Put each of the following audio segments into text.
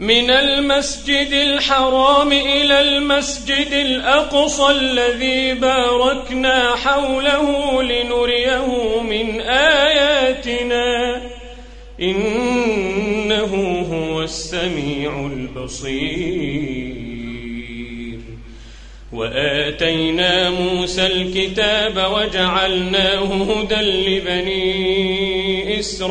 من المسجد الحرام إلى المسجد الأقصى الذي باركنا حوله لنريه من آياتنا. إنه هو السميع البصير. وآتينا موسى الكتاب وجعلناه هدى لبني إسرائيل.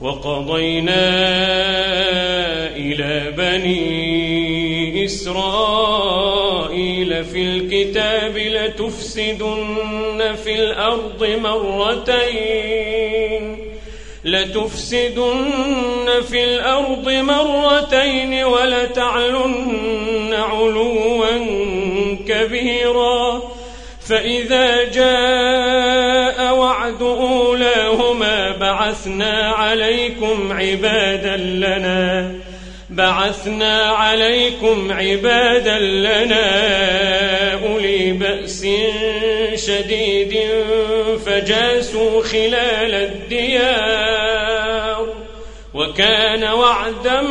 وقضينا إلى بني إسرائيل في الكتاب لتفسدن في الأرض مرتين. لتفسدن في الأرض مرتين ولتعلن علوا كبيرا. فإذا جاء وعد أولاهما بعثنا عليكم عبادا لنا. بعثنا عليكم عبادا لنا. أولي بأس شديد فجاسوا خلال الديار. وكان وعدا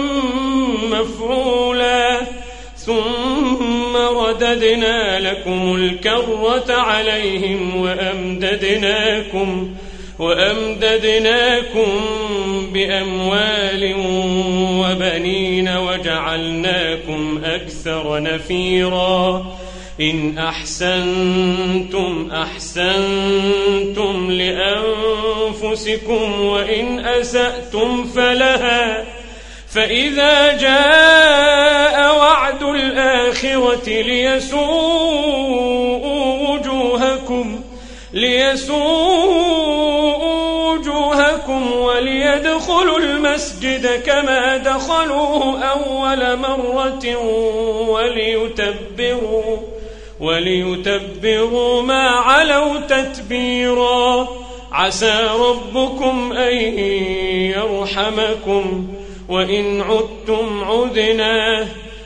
مفعولا ثم رددنا لكم الكرة عليهم وأمددناكم وأمددناكم بأموال وبنين وجعلناكم أكثر نفيرا إن أحسنتم أحسنتم لأنفسكم وإن أسأتم فلها فإذا جاء الآخرة ليسوءوا وجوهكم ليسوءوا وجوهكم وليدخلوا المسجد كما دخلوه أول مرة وليتبروا وليتبروا ما علوا تتبيرا. عسى ربكم أن يرحمكم وإن عدتم عدنا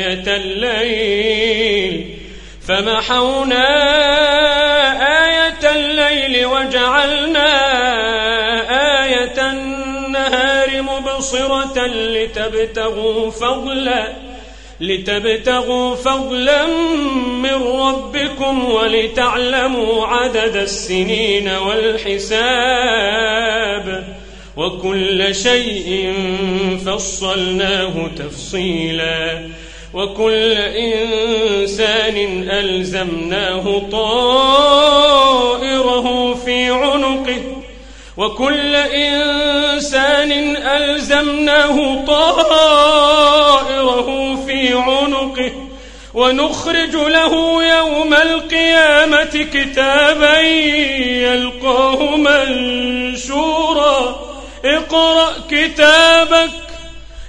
آية الليل. فمحونا آية الليل وجعلنا آية النهار مبصرة لتبتغوا فضلا لتبتغوا فضلا من ربكم ولتعلموا عدد السنين والحساب. وكل شيء فصلناه تفصيلا. وكل إنسان ألزمناه طائره في عنقه. وكل إنسان ألزمناه طائره في عنقه. ونخرج له يوم القيامة كتابا يلقاه منشورا. اقرأ كتابك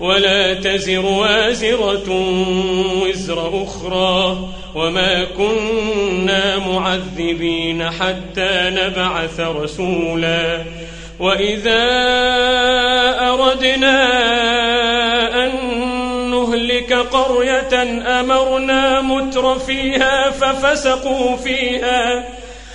ولا تزر وازرة وزر أخرى وما كنا معذبين حتى نبعث رسولا وإذا أردنا أن نهلك قرية أمرنا متر فيها ففسقوا فيها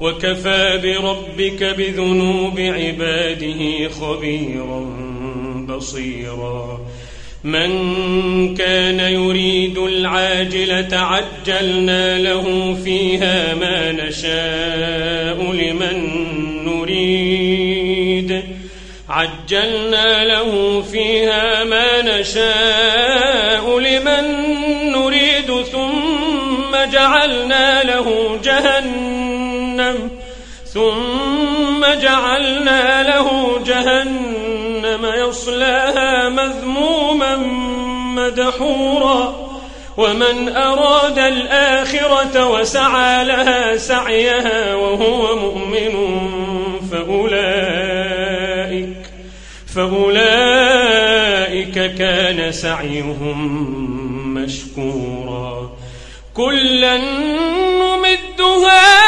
وكفى بربك بذنوب عباده خبيرا بصيرا. من كان يريد العاجلة عجلنا له فيها ما نشاء لمن نريد. عجلنا له فيها ما نشاء لمن نريد. ثم جعلنا له جهنم ثم جعلنا له جهنم يصلاها مذموما مدحورا. ومن أراد الآخرة وسعى لها سعيها وهو مؤمن فأولئك فأولئك كان سعيهم مشكورا. كلا نمد هؤلاء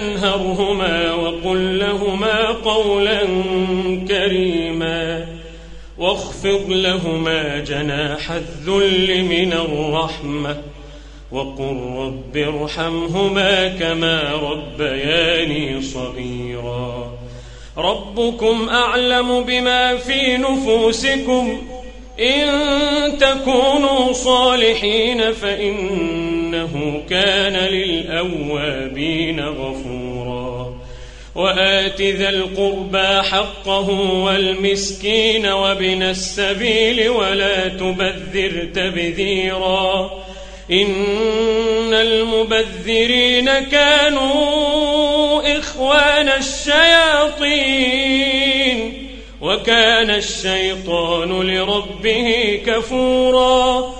ولا تنهرهما وقل لهما قولا كريما واخفض لهما جناح الذل من الرحمة وقل رب ارحمهما كما ربياني صغيرا ربكم أعلم بما في نفوسكم إن تكونوا صالحين فإنه كان للأوابين غفورا. وآت ذا القربى حقه والمسكين وابن السبيل ولا تبذر تبذيرا. إن المبذرين كانوا إخوان الشياطين. وكان الشيطان لربه كفورا.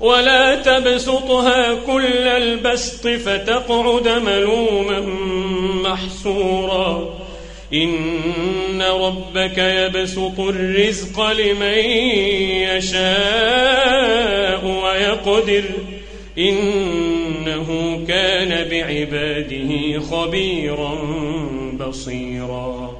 ولا تبسطها كل البسط فتقعد ملوما محسورا إن ربك يبسط الرزق لمن يشاء ويقدر. إنه كان بعباده خبيرا بصيرا.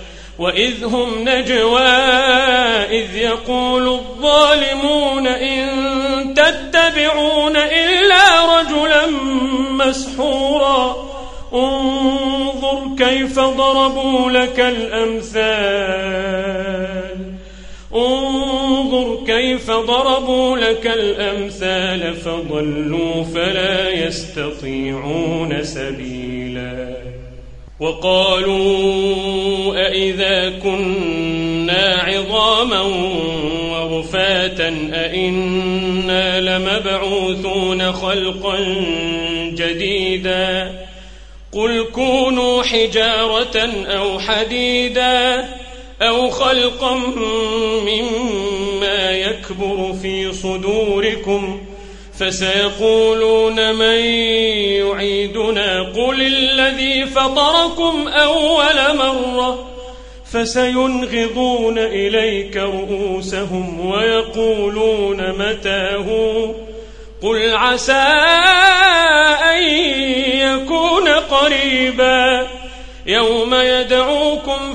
وإذ هم نجوى إذ يقول الظالمون إن تتبعون إلا رجلا مسحورا. انظر كيف ضربوا لك الأمثال. انظر كيف ضربوا لك الأمثال فضلوا فلا يستطيعون سبيلا. وقالوا أئذا كنا عظاما ورفاتا أئنا لمبعوثون خلقا جديدا قل كونوا حجارة أو حديدا أو خلقا مما يكبر في صدوركم فسيقولون من يعيدنا قل الذي فطركم أول مرة فسينغضون إليك رؤوسهم ويقولون متاه قل عسى أن يكون قريبا يوم يدعوكم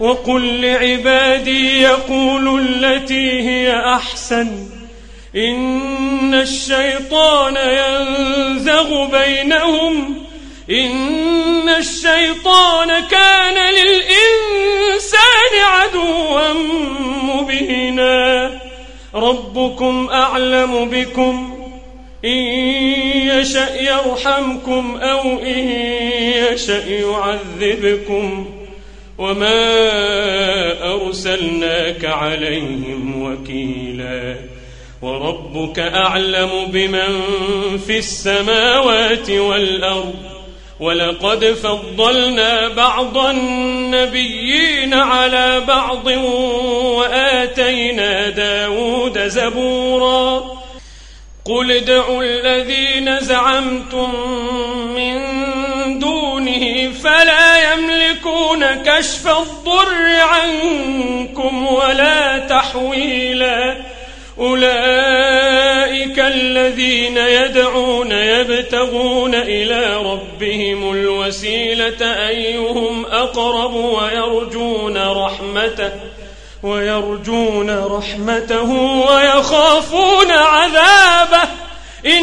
وقل لعبادي يقولوا التي هي أحسن. إن الشيطان ينزغ بينهم. إن الشيطان كان للإنسان عدوا مبينا. ربكم أعلم بكم. إن يشأ يرحمكم أو إن يشأ يعذبكم. وما أرسلناك عليهم وكيلا وربك أعلم بمن في السماوات والأرض ولقد فضلنا بعض النبيين على بعض وآتينا داود زبورا قل ادعوا الذين زعمتم من فلا يملكون كشف الضر عنكم ولا تحويلا. أولئك الذين يدعون يبتغون إلى ربهم الوسيلة أيهم أقرب ويرجون رحمته ويرجون رحمته ويخافون عذابه. إن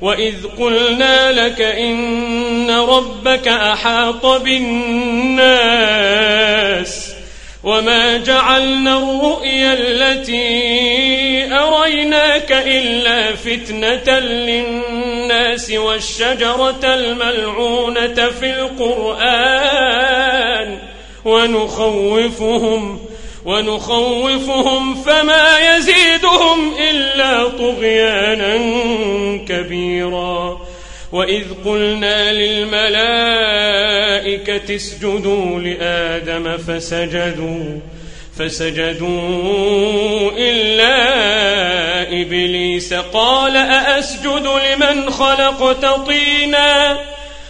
وإذ قلنا لك إن ربك أحاط بالناس وما جعلنا الرؤيا التي أريناك إلا فتنة للناس والشجرة الملعونة في القرآن ونخوفهم ونخوفهم فما يزيدهم إلا طغيانا كبيرا. وإذ قلنا للملائكة اسجدوا لآدم فسجدوا فسجدوا إلا إبليس. قال أأسجد لمن خلقت طيناً؟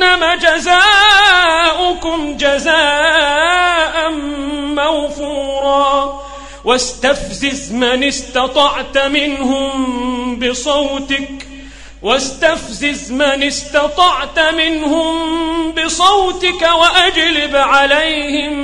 جهنم جزاؤكم جزاء موفورا. واستفزز من استطعت منهم بصوتك. واستفزز من استطعت منهم بصوتك وأجلب عليهم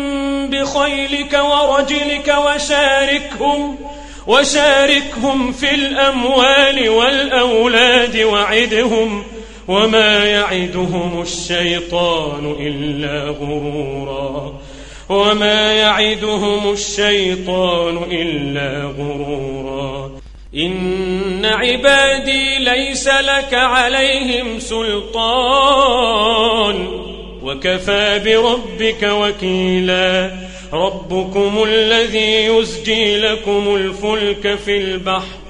بخيلك ورجلك وشاركهم وشاركهم في الأموال والأولاد وعدهم. وما يعدهم الشيطان إلا غرورا. وما يعدهم الشيطان إلا غرورا. إن عبادي ليس لك عليهم سلطان. وكفى بربك وكيلا. ربكم الذي يزجي لكم الفلك في البحر.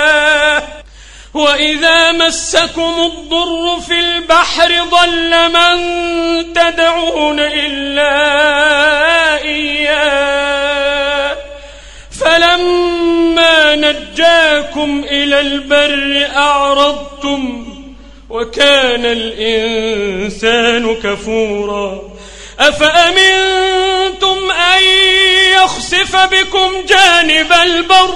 وإذا مسكم الضر في البحر ضل من تدعون إلا إياه. فلما نجاكم إلى البر أعرضتم وكان الإنسان كفورا. أفأمنتم أن يخسف بكم جانب البر؟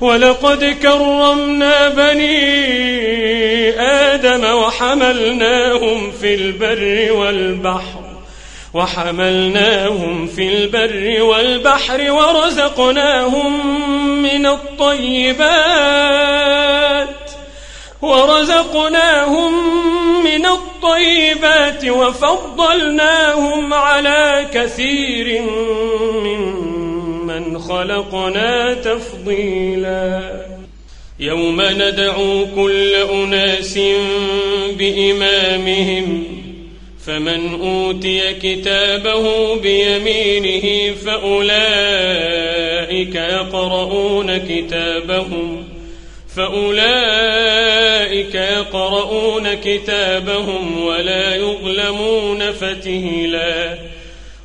ولقد كرمنا بني آدم وحملناهم في البر والبحر وحملناهم في البر والبحر ورزقناهم من الطيبات ورزقناهم من الطيبات وفضلناهم على كثير ممن خلقنا تفضيلا. يوم ندعو كل أناس بإمامهم فمن أوتي كتابه بيمينه فأولئك يقرؤون كتابهم فأولئك يقرؤون كتابهم ولا يظلمون فتهلا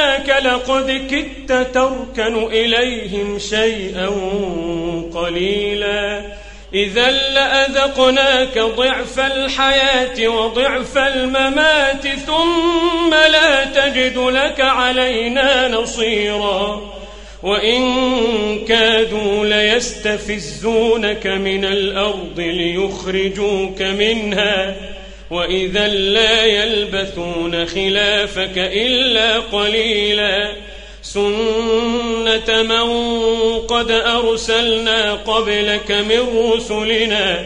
ثبتناك لقد كدت تركن إليهم شيئا قليلا. إذا لأذقناك ضعف الحياة وضعف الممات ثم لا تجد لك علينا نصيرا. وإن كادوا ليستفزونك من الأرض ليخرجوك منها. وإذا لا يلبثون خلافك إلا قليلا سنة من قد أرسلنا قبلك من رسلنا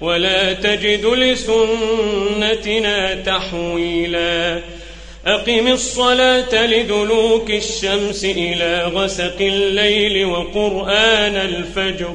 ولا تجد لسنتنا تحويلا أقم الصلاة لدلوك الشمس إلى غسق الليل وقرآن الفجر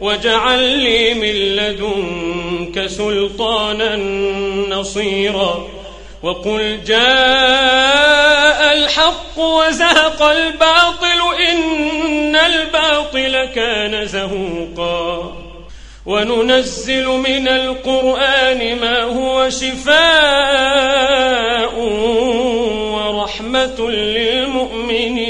واجعل لي من لدنك سلطانا نصيرا وقل جاء الحق وزهق الباطل إن الباطل كان زهوقا وننزل من القرآن ما هو شفاء ورحمة للمؤمنين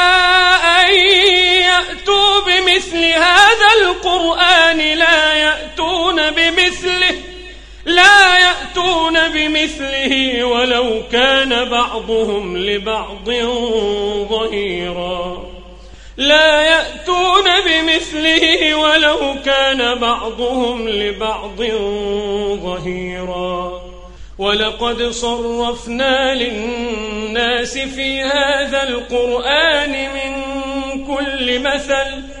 بمثل هذا القرآن لا يأتون بمثله لا يأتون بمثله ولو كان بعضهم لبعض ظهيرا. لا يأتون بمثله ولو كان بعضهم لبعض ظهيرا. ولقد صرفنا للناس في هذا القرآن من كل مثل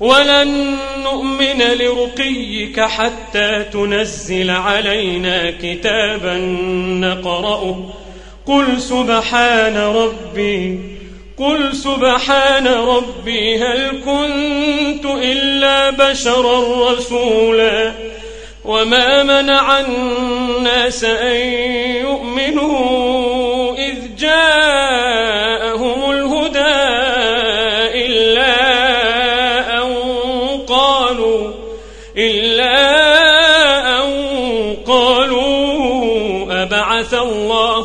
ولن نؤمن لرقيك حتى تنزل علينا كتابا نقرأه. قل سبحان ربي قل سبحان ربي هل كنت إلا بشرا رسولا؟ وما منع الناس أن يؤمنوا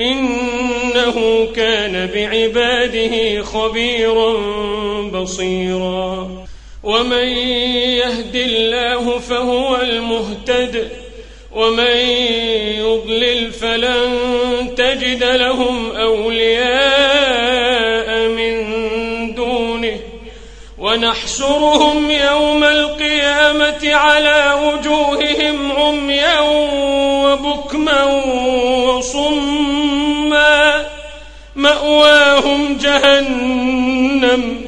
إنه كان بعباده خبيرا بصيرا. ومن يهد الله فهو المهتد ومن يضلل فلن تجد لهم أولياء من دونه. ونحشرهم يوم القيامة على وجوههم عميا وبكما وصما. مأواهم جهنم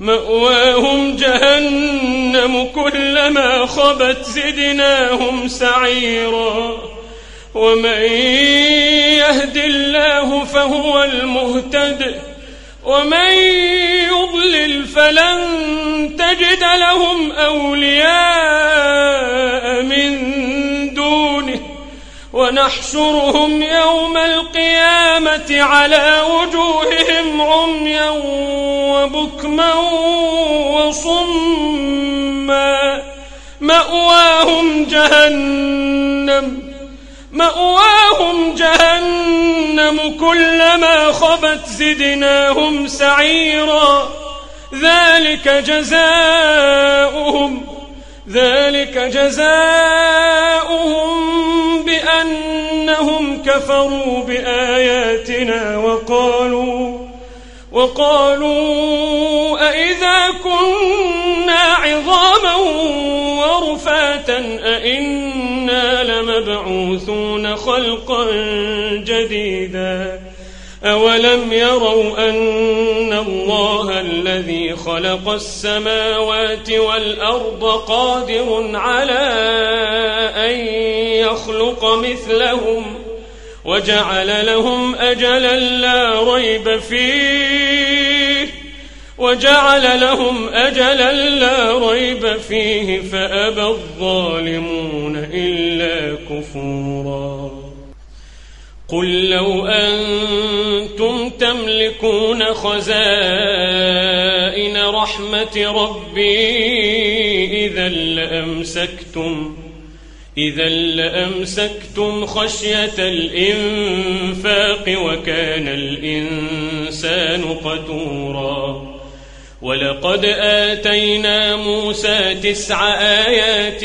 مأواهم جهنم كلما خبت زدناهم سعيرا. ومن يهد الله فهو المهتد ومن يضلل فلن تجد لهم أولياء. ونحشرهم يوم القيامة على وجوههم عميا وبكما وصما. مأواهم جهنم مأواهم جهنم كلما خبت زدناهم سعيرا. ذلك جزاؤهم ذلك جزاؤهم كفروا بآياتنا وقالوا وقالوا أئذا كنا عظاما ورفاتا أئنا لمبعوثون خلقا جديدا أولم يروا أن الله الذي خلق السماوات والأرض قادر على أن يخلق مثلهم وجعل لهم أجلا لا ريب فيه. وجعل لهم أجلا لا ريب فيه. فأبى الظالمون إلا كفورا. قل لو أنتم تملكون خزائن رحمة ربي إذا لأمسكتم إذا لأمسكتم خشية الإنفاق وكان الإنسان قتورا. ولقد آتينا موسى تسع آيات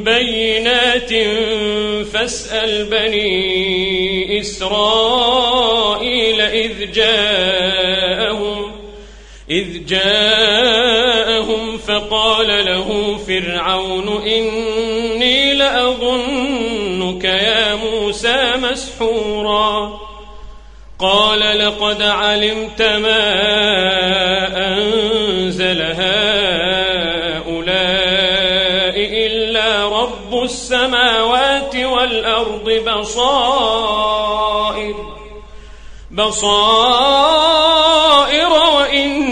بينات فاسأل بني إسرائيل إذ جاءهم إذ جاءهم فقال له فرعون إني لأظنك يا موسى مسحورا. قال لقد علمت ما أنزل هؤلاء إلا رب السماوات والأرض بصائر بصائر وإني